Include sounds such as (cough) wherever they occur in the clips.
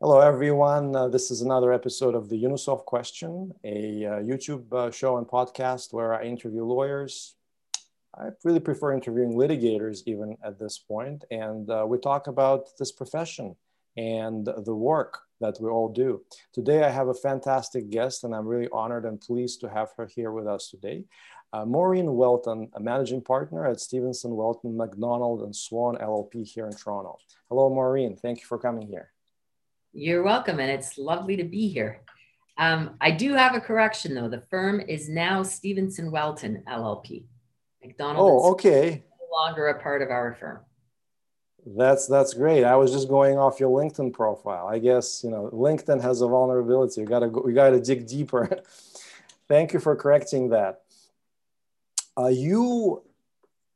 Hello, everyone. Uh, this is another episode of the Yunusov Question, a uh, YouTube uh, show and podcast where I interview lawyers. I really prefer interviewing litigators, even at this point, and uh, we talk about this profession and the work that we all do. Today, I have a fantastic guest, and I'm really honored and pleased to have her here with us today. Uh, Maureen Whelton, a managing partner at Stevenson Whelton McDonald and Swan LLP here in Toronto. Hello, Maureen. Thank you for coming here. You're welcome, and it's lovely to be here. Um, I do have a correction though. The firm is now Stevenson Whelton LLP. McDonald oh, okay. no longer a part of our firm. That's that's great. I was just going off your LinkedIn profile. I guess you know LinkedIn has a vulnerability. You gotta go, we gotta dig deeper. (laughs) Thank you for correcting that. Uh, you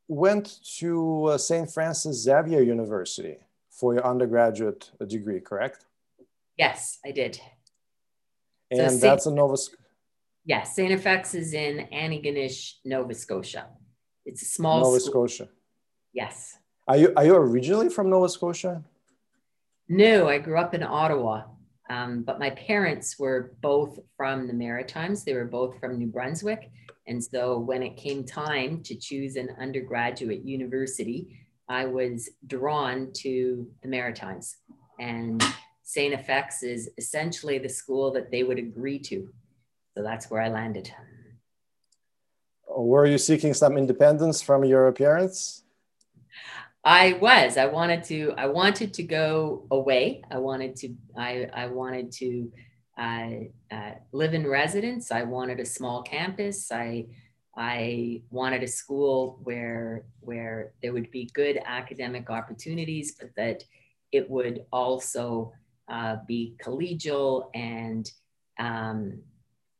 went to uh, St. Francis Xavier University for your undergraduate degree, correct? Yes, I did. And so that's a Nova Scotia. Yes, St. FX is in Antigonish, Nova Scotia. It's a small Nova school. Scotia. Yes. Are you are you originally from Nova Scotia? No, I grew up in Ottawa. Um, but my parents were both from the Maritimes. They were both from New Brunswick. And so when it came time to choose an undergraduate university, I was drawn to the Maritimes. And St. FX is essentially the school that they would agree to. So that's where I landed. Were you seeking some independence from your parents? I was. I wanted to. I wanted to go away. I wanted to. I. I wanted to uh, uh, live in residence. I wanted a small campus. I. I wanted a school where where there would be good academic opportunities, but that it would also uh, be collegial and um,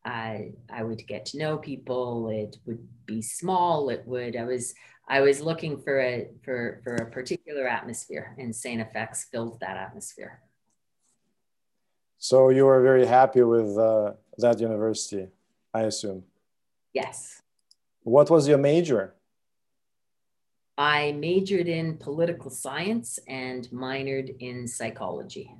I, I would get to know people. It would be small. It would, I was, I was looking for a, for, for a particular atmosphere and St. FX filled that atmosphere. So you were very happy with uh, that university, I assume. Yes. What was your major? I majored in political science and minored in psychology.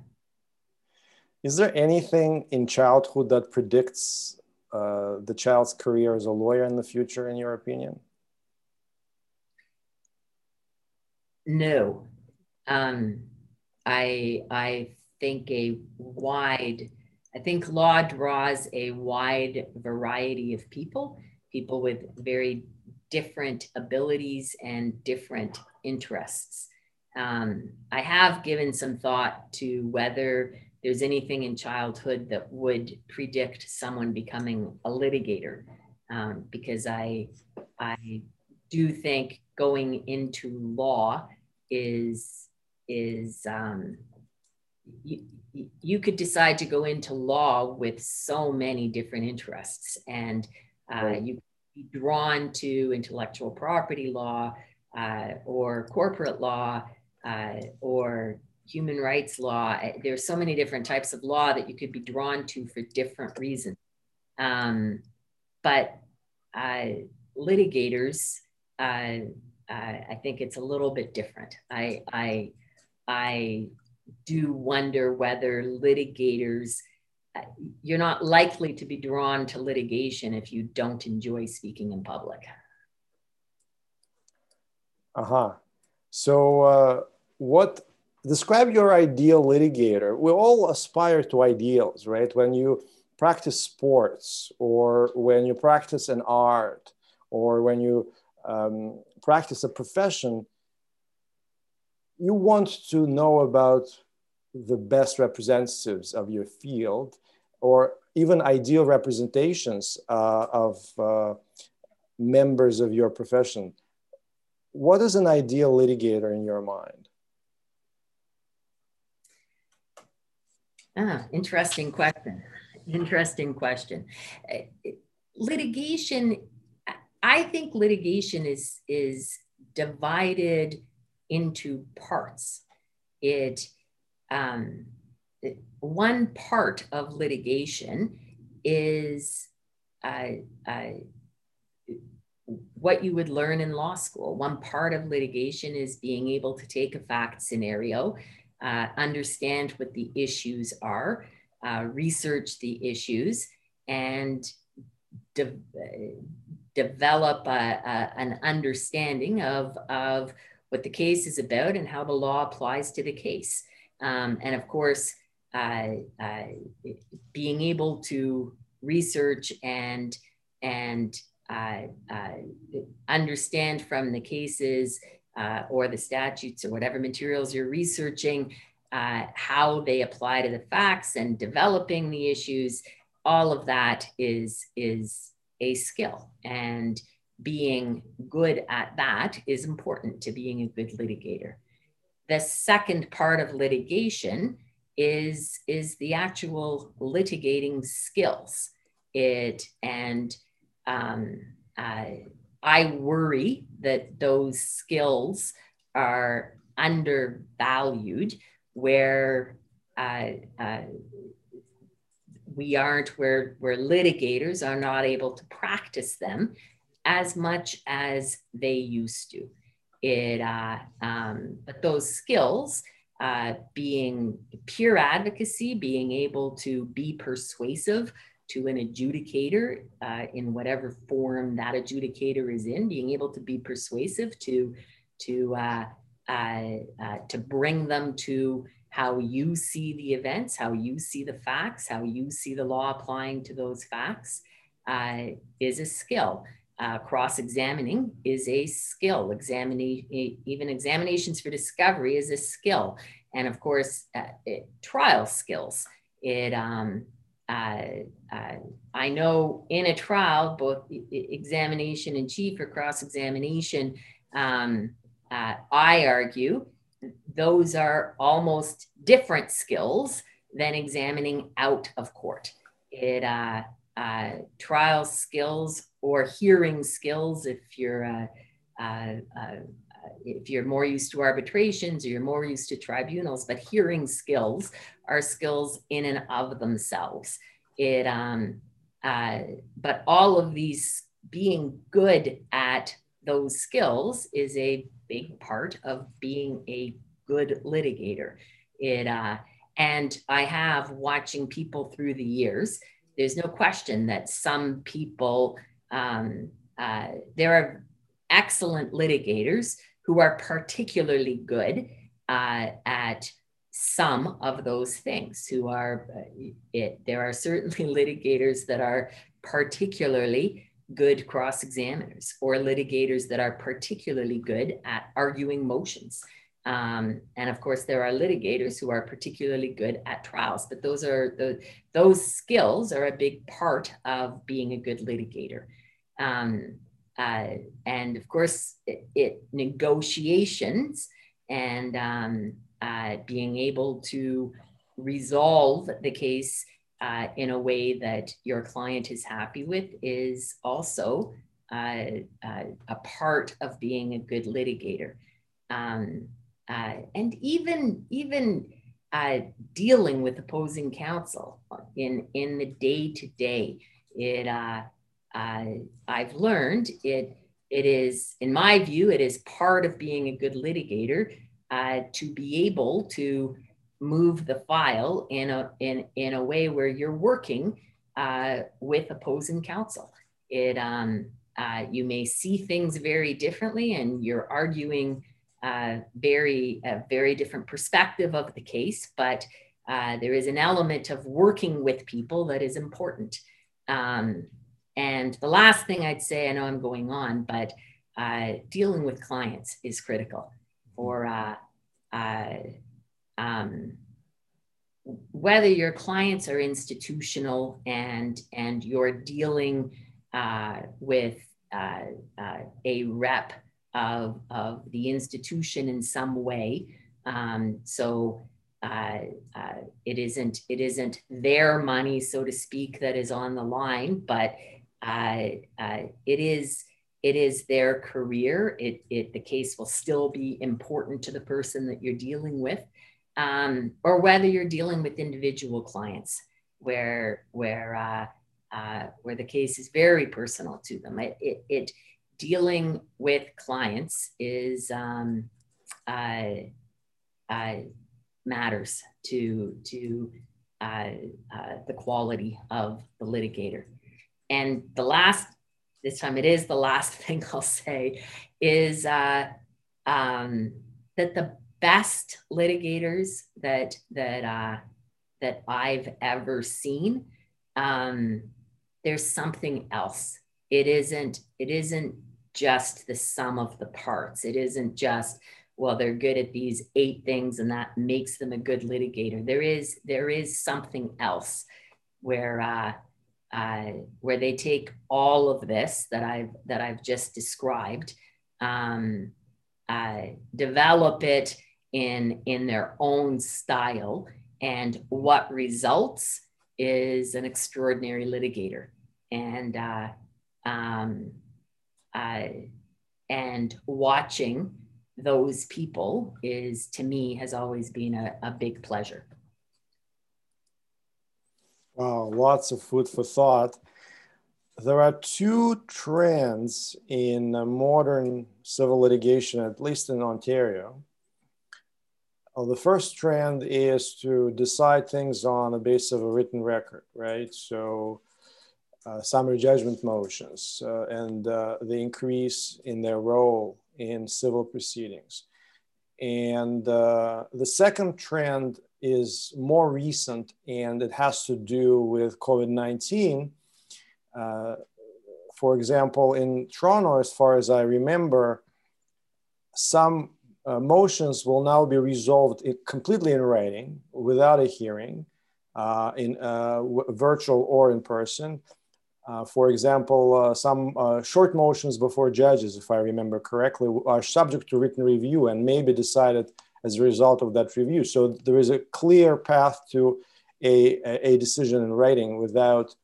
Is there anything in childhood that predicts uh, the child's career as a lawyer in the future, in your opinion? No. Um, I, I think a wide, I think law draws a wide variety of people, people with very different abilities and different interests. Um, I have given some thought to whether there's anything in childhood that would predict someone becoming a litigator. Um, because I I do think going into law is is um, you, you could decide to go into law with so many different interests and uh, you be drawn to intellectual property law uh, or corporate law uh, or human rights law. There's so many different types of law that you could be drawn to for different reasons. Um, but uh, litigators, uh, uh, I think it's a little bit different. I, I, I do wonder whether litigators, uh, you're not likely to be drawn to litigation if you don't enjoy speaking in public. Uh huh. So, uh, what describe your ideal litigator. We all aspire to ideals, right? When you practice sports, or when you practice an art, or when you um, practice a profession, you want to know about the best representatives of your field, or even ideal representations uh, of uh, members of your profession. What is an ideal litigator in your mind? Ah, interesting question. Interesting question. Uh, litigation, I think litigation is is divided into parts. It um, one part of litigation is uh, uh, what you would learn in law school. One part of litigation is being able to take a fact scenario uh, understand what the issues are, uh, research the issues, and de- develop a, a, an understanding of, of what the case is about and how the law applies to the case. Um, and of course, uh, uh, being able to research and and uh, uh understand from the cases uh, or the statutes or whatever materials you're researching uh, how they apply to the facts and developing the issues all of that is is a skill. And being good at that is important to being a good litigator. The second part of litigation is is the actual litigating skills. It and um, I, I worry that those skills are undervalued where uh, uh, we aren't where where litigators are not able to practice them as much as they used to. It uh, um, but those skills uh, being pure advocacy, being able to be persuasive to an adjudicator uh, in whatever form that adjudicator is in, being able to be persuasive to to uh, uh, uh to bring them to how you see the events, how you see the facts, how you see the law applying to those facts uh, is a skill. Uh, cross-examining is a skill. Examining, even examinations for discovery is a skill, and of course, it, trial skills. It um, uh, uh I know in a trial, both examination in chief or cross-examination. Um, uh, I argue those are almost different skills than examining out of court. It uh, uh, trial skills or hearing skills if you're uh, uh, uh, if you're more used to arbitrations or you're more used to tribunals but hearing skills are skills in and of themselves. It um, uh, but all of these being good at those skills is a big part of being a good litigator. It uh, and i have watching people through the years there's no question that some people, um, uh, there are excellent litigators who are particularly good uh, at some of those things who are uh, it there are certainly (laughs) litigators that are particularly good cross examiners or litigators that are particularly good at arguing motions um, and of course, there are litigators who are particularly good at trials, but those are the those skills are a big part of being a good litigator. Um, uh, and of course, it, it negotiations and um, uh, being able to resolve the case uh, in a way that your client is happy with is also uh, uh, a part of being a good litigator. Um, uh, and even even dealing with opposing counsel in in the day to day. It uh, I've learned it it is in my view it is part of being a good litigator uh, to be able to move the file in a in in a way where you're working uh, with opposing counsel. It um, uh, you may see things very differently, and you're arguing uh, very, a very different perspective of the case, but uh, there is an element of working with people that is important. Um, and the last thing I'd say, I know I'm going on, but uh, dealing with clients is critical for uh, uh, um, whether your clients are institutional and and you're dealing uh, with uh, uh, a rep of, of the institution in some way. Um, so it isn't it isn't their money, so to speak, that is on the line, but uh, uh it is it is their career. It, it the case will still be important to the person that you're dealing with, um, or whether you're dealing with individual clients where where uh, uh, where the case is very personal to them. It, it, it dealing with clients is um, matters to to the quality of the litigator. And the last, this time it is the last (laughs) thing I'll say, is uh, um, that the best litigators that that uh, that I've ever seen, um, there's something else. It isn't. It isn't just the sum of the parts. It isn't just well they're good at these eight things and that makes them a good litigator. There is there is something else where uh, uh, where they take all of this that I've that I've just described, um, uh, develop it in in their own style, and what results is an extraordinary litigator, and uh, um, uh, and watching those people is to me has always been a, a big pleasure. Wow, lots of food for thought. There are two trends in modern civil litigation, at least in Ontario. Uh, the first trend is to decide things on the basis of a written record, right? So, uh, summary judgment motions uh, and uh, the increase in their role in civil proceedings. And uh, the second trend is more recent and it has to do with COVID 19. Uh, for example, in Toronto, as far as I remember, some uh, motions will now be resolved completely in writing without a hearing, uh, in uh, virtual or in person. Uh, for example, uh, some short motions before judges, if I remember correctly, are subject to written review and may be decided as a result of that review. So there is a clear path to a, a decision in writing without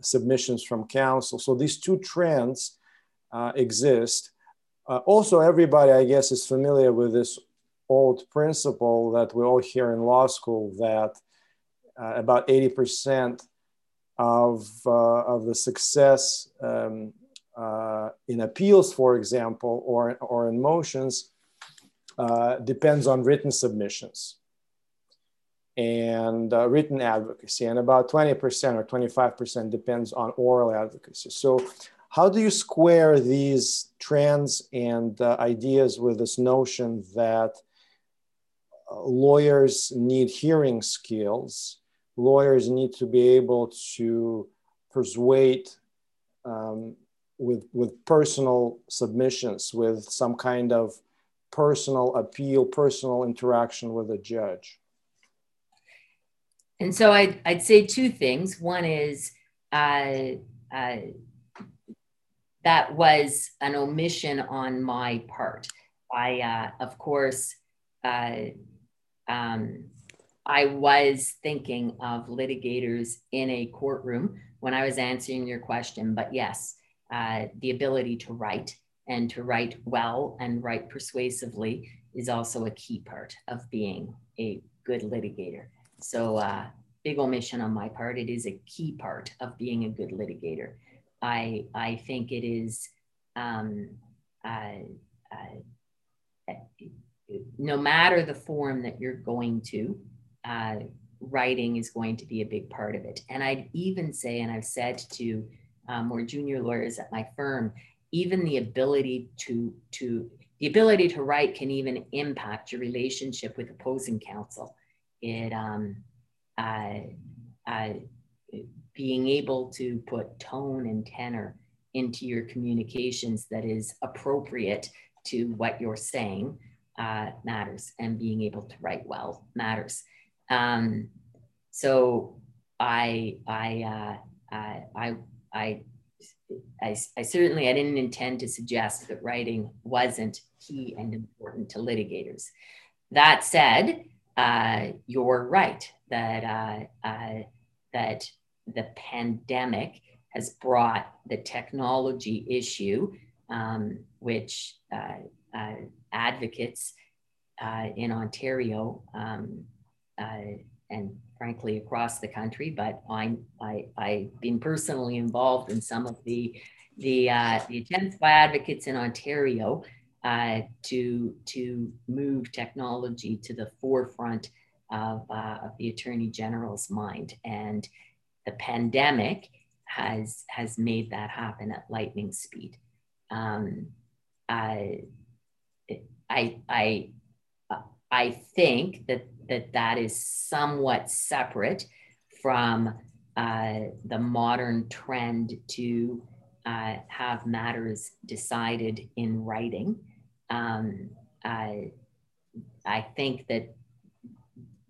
submissions from counsel. So these two trends uh, exist. Uh, also, everybody, I guess, is familiar with this old principle that we all hear in law school that uh, about 80% of, uh, of the success um, uh, in appeals, for example, or, or in motions uh, depends on written submissions and uh, written advocacy, and about 20% or 25% depends on oral advocacy. So, how do you square these trends and uh, ideas with this notion that uh, lawyers need hearing skills? Lawyers need to be able to persuade um, with, with personal submissions, with some kind of personal appeal, personal interaction with a judge? And so I'd, I'd say two things. One is uh, uh, that was an omission on my part. I, uh, of course, uh, um, I was thinking of litigators in a courtroom when I was answering your question. But yes, uh, the ability to write and to write well and write persuasively is also a key part of being a good litigator. So, uh, big omission on my part. It is a key part of being a good litigator. I I think it is. Um, uh, uh, no matter the form that you're going to, uh, writing is going to be a big part of it. And I'd even say, and I've said to um, more junior lawyers at my firm, even the ability to to the ability to write can even impact your relationship with opposing counsel. It um, uh, uh, being able to put tone and tenor into your communications that is appropriate to what you're saying uh, matters, and being able to write well matters. Um, so I I uh, I I I, I certainly I didn't intend to suggest that writing wasn't key and important to litigators. That said, uh, you're right that uh, uh, that the pandemic has brought the technology issue, um, which uh, uh, advocates uh, in Ontario um, and frankly across the country, but I, I, I've been personally involved in some of the, the, uh, the attempts by advocates in Ontario uh, to, to move technology to the forefront of, uh, of the Attorney General's mind. And the pandemic has, has made that happen at lightning speed. Um, I, I, I, I think that, that that is somewhat separate from uh, the modern trend to uh, have matters decided in writing. Um, I, I think that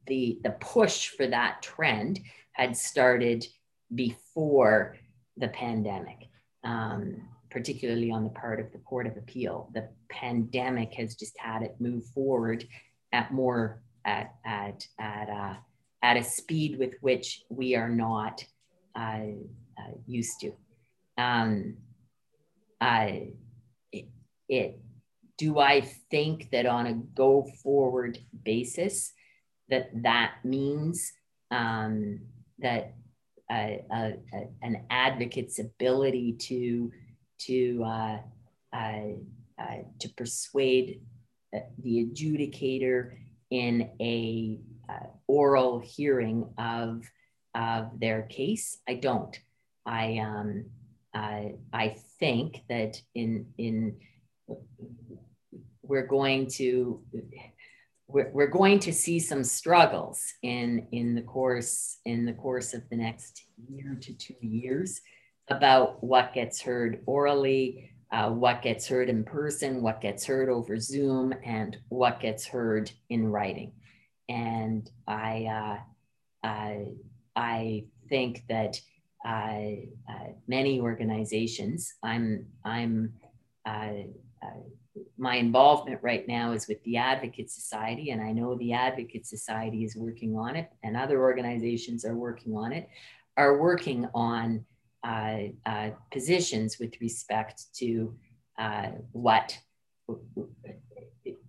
the, the push for that trend had started before the pandemic, um, particularly on the part of the Court of Appeal. The pandemic has just had it move forward at more at at at uh, at a speed with which we are not uh, uh, used to. Um, it, it do I think that on a go forward basis that that means um, that uh, uh, uh, an advocate's ability to to uh, uh, uh, to persuade the adjudicator in a oral hearing of of their case. I don't. I um, I, I think that in in we're going to we're, we're going to see some struggles in in the course in the course of the next year to two years about what gets heard orally uh, what gets heard in person what gets heard over zoom and what gets heard in writing. And i uh, I, I think that uh, uh, many organizations i'm i'm uh, my involvement right now is with the Advocate Society, and I know the Advocate Society is working on it, and other organizations are working on it, are working on positions with respect to uh, what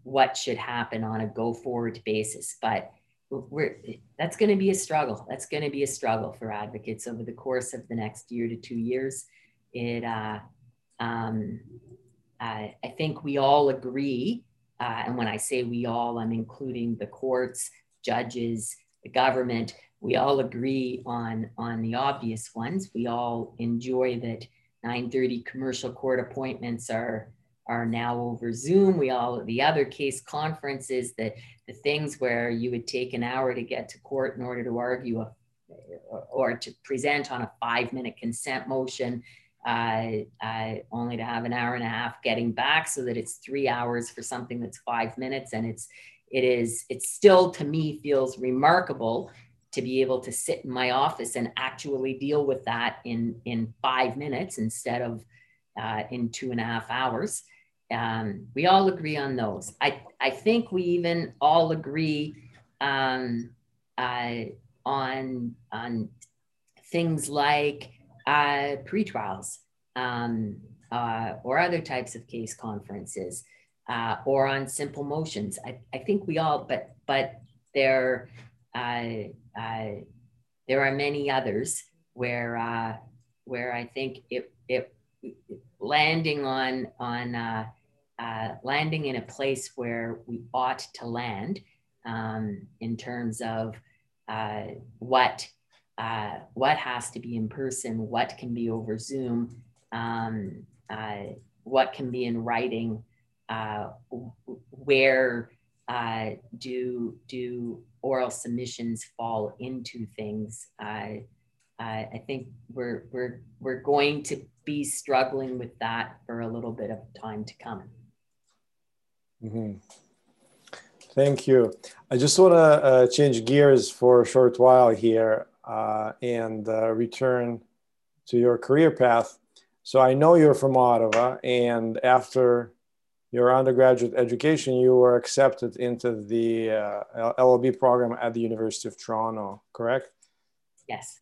what should happen on a go forward basis. But we're that's going to be a struggle. That's going to be a struggle for advocates over the course of the next year to two years. It uh, um, uh, I think we all agree, uh, and when I say we all, I'm including the courts, judges, the government. We all agree on on the obvious ones. We all enjoy that 9:30 commercial court appointments are are now over Zoom. We all the other case conferences that the things where you would take an hour to get to court in order to argue a, or to present on a five minute consent motion uh, uh, only to have an hour and a half getting back so that it's three hours for something that's five minutes and it's it is it still to me feels remarkable to be able to sit in my office and actually deal with that in in five minutes instead of uh, in two and a half hours um, we all agree on those i i think we even all agree um, uh, on on things like uh, pre-trials um, uh, or other types of case conferences uh, or on simple motions. I, I think we all, but but there there are many others where uh, where I think it it landing on on uh, landing in a place where we ought to land um, in terms of what uh, what has to be in person, what can be over Zoom, um, uh, what can be in writing, uh, where uh, do do oral submissions fall into things. I think we're we're we're going to be struggling with that for a little bit of time to come. Mm-hmm. Thank you. I just want to uh, change gears for a short while here uh, and uh, return to your career path. So I know you're from Ottawa, and after your undergraduate education, you were accepted into the uh, LLB program at the University of Toronto, correct? Yes.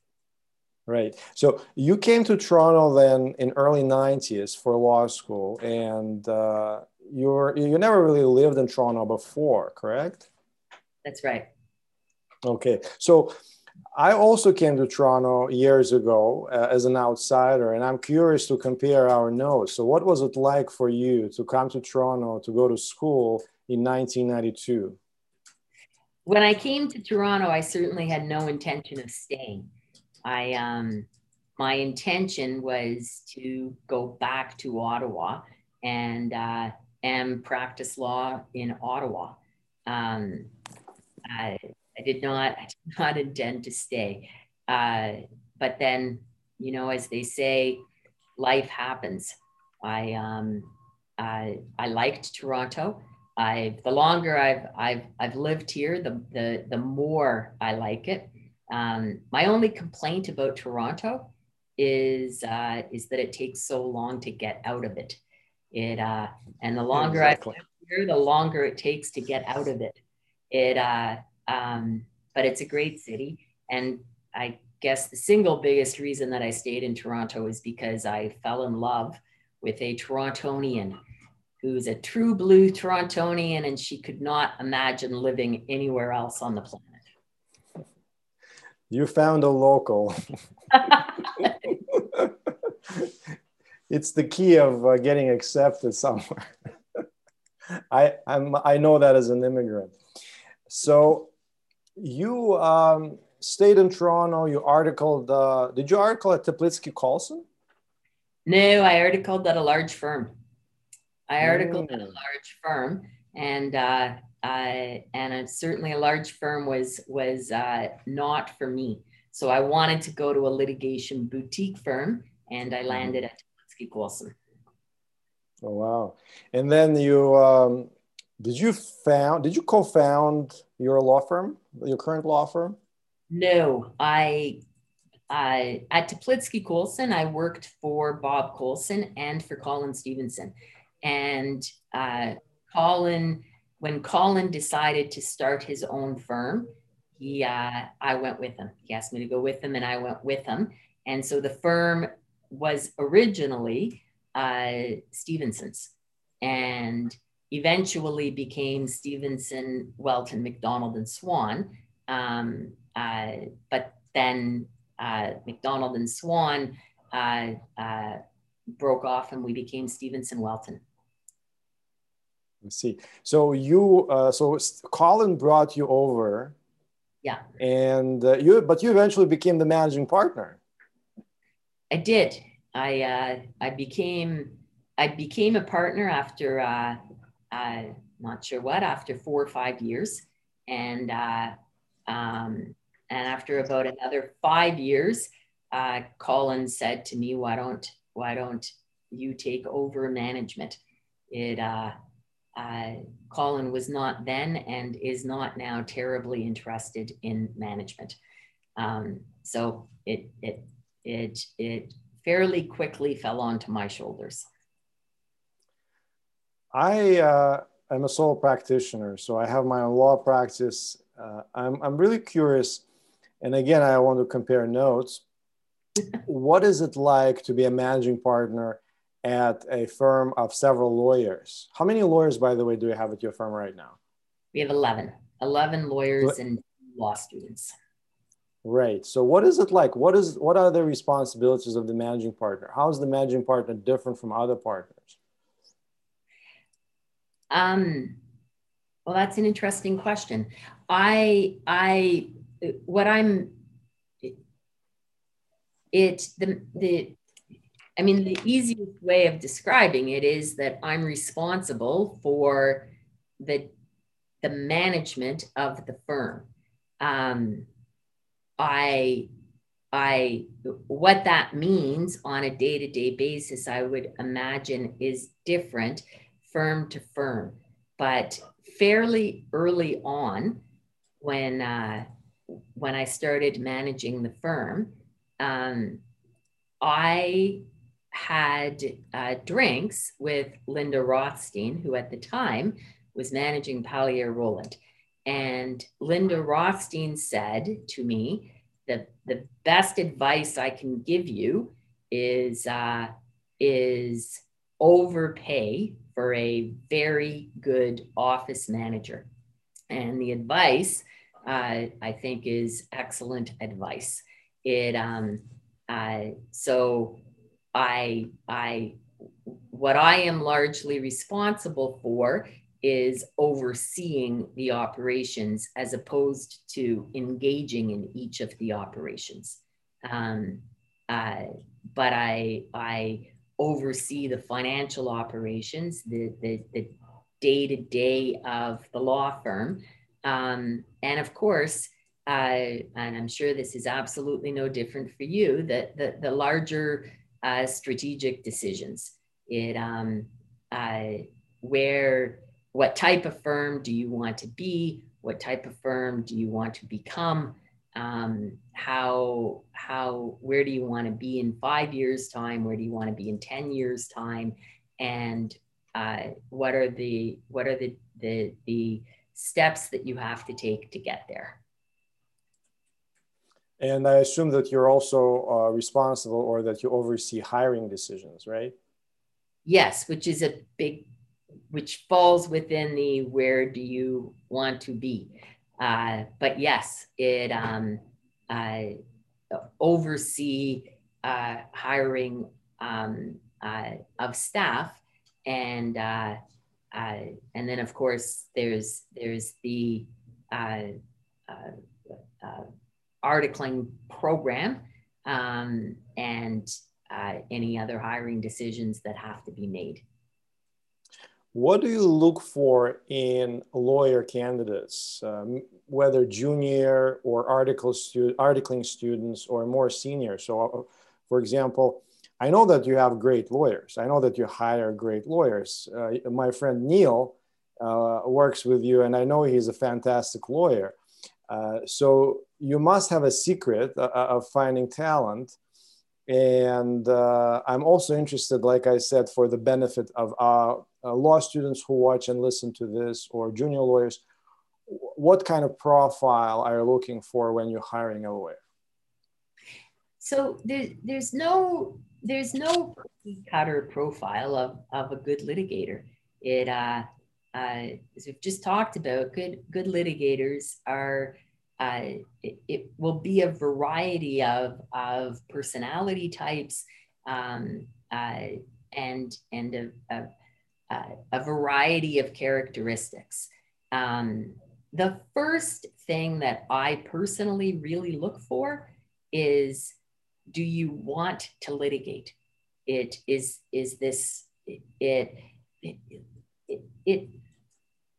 Right. So you came to Toronto then in early 90s for law school, and uh, you're you never really lived in Toronto before, correct? That's right. Okay. So I also came to Toronto years ago uh, as an outsider, and I'm curious to compare our notes. So, what was it like for you to come to Toronto to go to school in 1992? when I came to Toronto, I certainly had no intention of staying. I um, my intention was to go back to Ottawa and uh, and practice law in Ottawa. Um, I, I did not I did (laughs) not intend to stay, uh, but then you know, as they say, life happens. I um, I, I liked Toronto. I the longer I've I've I've lived here, the the the more I like it. Um, my only complaint about Toronto is uh, is that it takes so long to get out of it. It uh, and the longer exactly. I live here, the longer it takes to get out of it. It uh, um, but it's a great city, and I guess the single biggest reason that I stayed in Toronto is because I fell in love with a Torontonian who's a true blue Torontonian, and she could not imagine living anywhere else on the planet. You found a local. (laughs) it's the key of uh, getting accepted somewhere. (laughs) I I'm, I know that as an immigrant. So you um, stayed in Toronto. You articled. Uh, did you article at Teplitsky Colson? No, I articled at a large firm. I articled mm. at a mm. large firm, and uh, I, and a, certainly a large firm was was uh, not for me. So I wanted to go to a litigation boutique firm, and I mm-hmm. landed at Teplitsky Colson. Oh wow! And then you um, did you found did you co-found your law firm, your current law firm? No, I I at Teplitsky Colson, I worked for Bob Colson and for Colin Stevenson. And uh, Colin, when Colin decided to start his own firm, he uh, I went with him. He asked me to go with him, and I went with him. And so the firm was originally uh, Stevenson's, and eventually became Stevenson, Whelton, McDonald, and Swan. Um, uh, but then uh, McDonald and Swan uh, uh, broke off, and we became Stevenson Whelton. I see. So you, uh, so Colin brought you over. Yeah. And uh, you, but you eventually became the managing partner. I did. I uh, I became I became a partner after uh, not sure what after four or five years, and uh, um, and after about another five years, uh, Colin said to me, "Why don't why don't you take over management?" It uh, uh, Colin was not then and is not now terribly interested in management. Um, so it, it, it, it fairly quickly fell onto my shoulders. I uh, am a sole practitioner, so I have my own law practice. Uh, I'm, I'm really curious, and again, I want to compare notes. (laughs) what is it like to be a managing partner at a firm of several lawyers. How many lawyers, by the way, do you have at your firm right now? We have 11, 11 lawyers and law students. Right. So what is it like? What is what are the responsibilities of the managing partner? How is the managing partner different from other partners? Um, well, that's an interesting question. I I what I'm it the the I mean, the easiest way of describing it is that I'm responsible for the, the management of the firm. Um, I, I, what that means on a day to day basis, I would imagine is different firm to firm. But fairly early on, when, uh, when I started managing the firm, um, I had uh, drinks with Linda Rothstein, who at the time was managing Paliare Roland. And Linda Rothstein said to me that the best advice I can give you is, uh, is overpay for a very good office manager. And the advice, uh, I think, is excellent advice. It um, uh, so I, I, what I am largely responsible for is overseeing the operations as opposed to engaging in each of the operations. Um, uh, but I, I oversee the financial operations, the, the, the day-to-day of the law firm. Um, and of course, uh, and I'm sure this is absolutely no different for you, that the, the larger uh, strategic decisions. It um, uh, where what type of firm do you want to be? What type of firm do you want to become? Um, how how where do you want to be in five years time? Where do you want to be in ten years time? And uh, what are the what are the the the steps that you have to take to get there? And I assume that you're also uh, responsible or that you oversee hiring decisions, right? Yes, which is a big, which falls within the where do you want to be. Uh, but yes, it um, uh, oversee uh, hiring um, uh, of staff, and uh, uh, and then of course there's there's the articling program um, and any other hiring decisions that have to be made. What do you look for in lawyer candidates, um, whether junior or article stu- articling students or more senior? So, uh, for example, I know that you have great lawyers. I know that you hire great lawyers. Uh, my friend Neil uh, works with you, and I know he's a fantastic lawyer. Uh, so you must have a secret uh, uh, of finding talent. And I'm also interested, like I said, for the benefit of our uh, law students who watch and listen to this or junior lawyers. What kind of profile are you looking for when you're hiring a lawyer? So there, there's no there's no cutter profile of, of a good litigator. It uh, uh, as we've just talked about, good good litigators are uh, it, it, will be a variety of, of personality types um, uh, and, and a, a, a, variety of characteristics. Um, the first thing that I personally really look for is do you want to litigate? It is, is this, it, it, it, it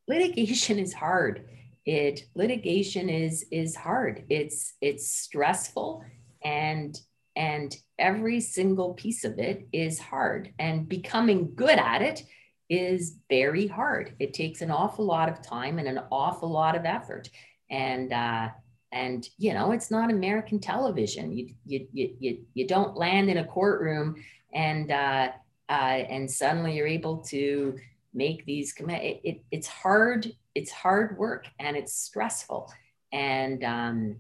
litigation is hard it litigation is is hard it's it's stressful and and every single piece of it is hard and becoming good at it is very hard. It takes an awful lot of time and an awful lot of effort. And uh and you know it's not american television. You you you, you don't land in a courtroom and uh, uh and suddenly you're able to make these commit it, it, it's hard it's hard work and it's stressful. And um,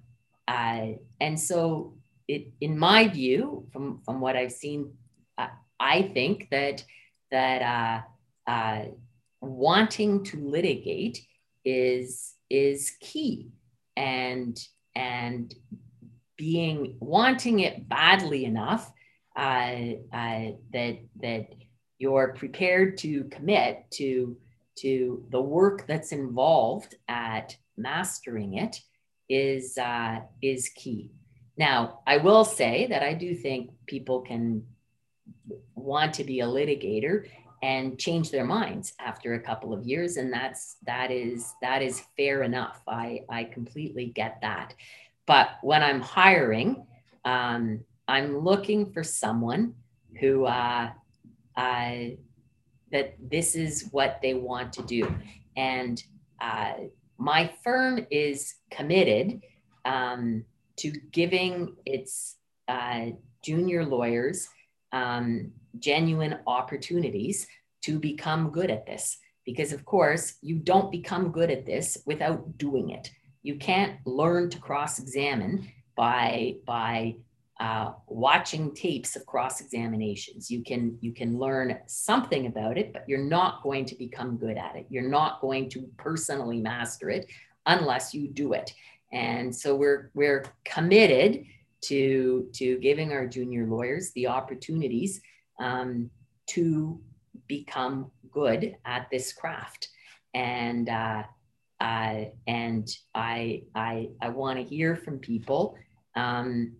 I, and so it in my view from from what i've seen uh, i think that that uh, wanting to litigate is is key and and being wanting it badly enough uh, uh, that that you're prepared to commit to to the work that's involved at mastering it is uh, is key. Now, I will say that I do think people can want to be a litigator and change their minds after a couple of years, and that's that is that is fair enough. I I completely get that. But when I'm hiring, um, I'm looking for someone who uh, uh, that this is what they want to do. And uh, my firm is committed um, to giving its uh, junior lawyers um, genuine opportunities to become good at this. Because, of course, you don't become good at this without doing it. You can't learn to cross examine by, by uh, watching tapes of cross examinations. You can you can learn something about it, but you're not going to become good at it. You're not going to personally master it unless you do it. And so we're we're committed to to giving our junior lawyers the opportunities um, to become good at this craft. and uh, uh, and I I I want to hear from people. Um,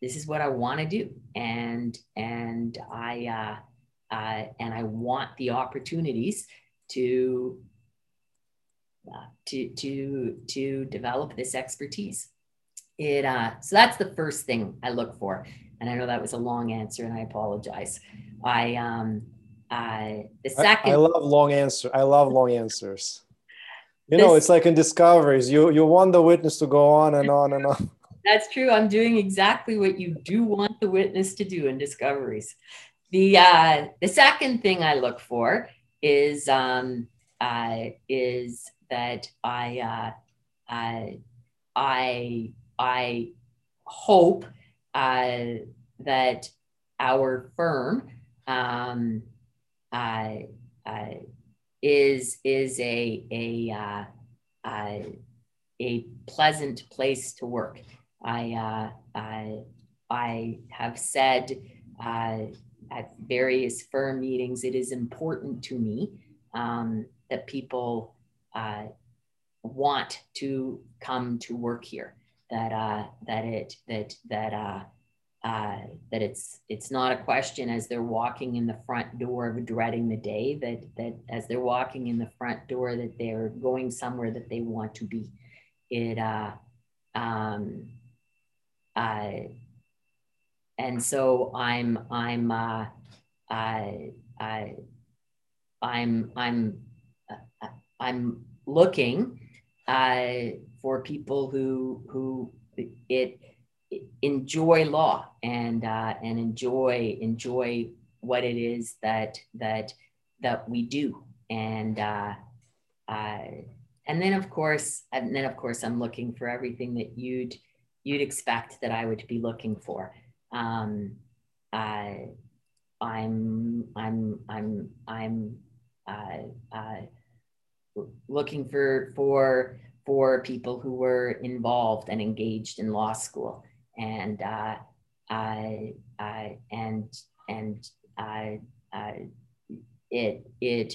this is what I want to do, and and I uh, uh, and I want the opportunities to uh, to to to develop this expertise. It uh, so that's the first thing I look for, and I know that was a long answer, and I apologize. I um I the second. I, I love long answer. I love long answers. You know, it's like in discoveries. You you want the witness to go on and on and on. (laughs) That's true. I'm doing exactly what you do want the witness to do in discoveries. The uh, the second thing I look for is um, uh, is that I uh, I I I hope uh, that our firm um, uh, uh, is is a a uh, uh, a pleasant place to work. I uh, I, I have said at various firm meetings, it is important to me um, that people want to come to work here. That uh, that it that that uh, uh, that it's it's not a question as they're walking in the front door of dreading the day that that as they're walking in the front door that they're going somewhere that they want to be. It uh um uh and so i'm i'm uh i i i'm i'm uh, i'm looking uh for people who who it enjoy law and uh, and enjoy enjoy what it is that that that we do and uh, uh, and then of course and then of course I'm looking for everything that you'd you'd expect that I would be looking for. Um, uh, I'm I'm I'm I'm uh, uh, looking for for for people who were involved and engaged in law school and uh, I, I, and and I, I, it it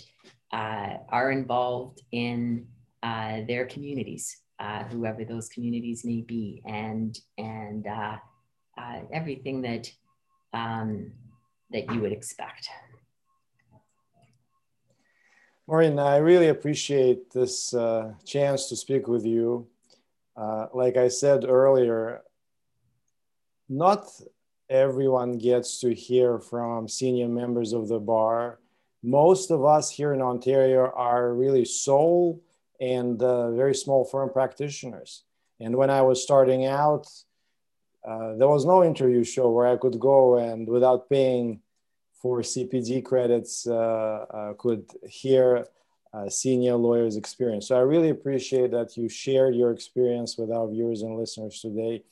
uh, are involved in uh, their communities, uh, whoever those communities may be, and and uh, uh, everything that um, that you would expect. Maureen, I really appreciate this uh, chance to speak with you. Uh, like I said earlier, not everyone gets to hear from senior members of the bar. Most of us here in Ontario are really sole and uh, very small firm practitioners. And when I was starting out, uh, there was no interview show where I could go and without paying for CPD credits, uh, uh, could hear senior lawyers' experience. So I really appreciate that you shared your experience with our viewers and listeners today.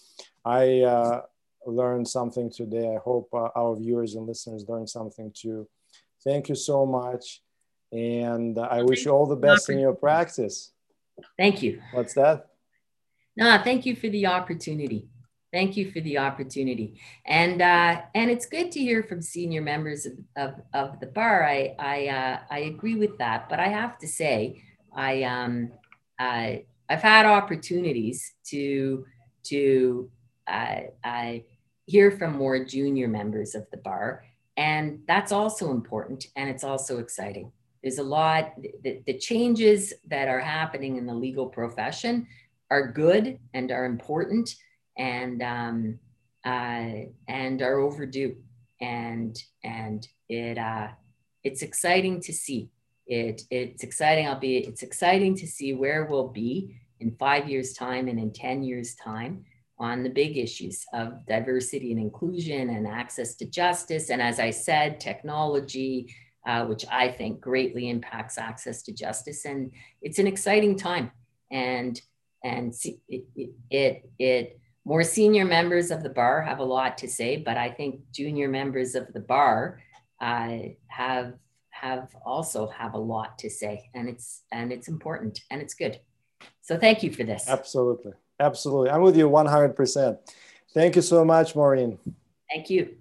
I uh, learned something today. I hope uh, our viewers and listeners learned something too. Thank you so much. And I wish you all the best in your practice. Thank you. What's that? No, thank you for the opportunity. Thank you for the opportunity. And uh, and it's good to hear from senior members of, of, of the bar. I I, uh, I agree with that. But I have to say, I um I I've had opportunities to to uh, I hear from more junior members of the bar. And that's also important and it's also exciting. There's a lot, the, the changes that are happening in the legal profession are good and are important and um, uh, and are overdue. And and it uh, it's exciting to see. It it's exciting. I'll be. It's exciting to see where we'll be in five years' time and in ten years' time on the big issues of diversity and inclusion and access to justice. And as I said, technology, uh, which I think greatly impacts access to justice. And it's an exciting time. And and it, it, it more senior members of the bar have a lot to say, but I think junior members of the bar uh, have have also have a lot to say, and it's and it's important and it's good. So thank you for this. Absolutely. Absolutely. I'm with you 100%. Thank you so much, Maureen. Thank you.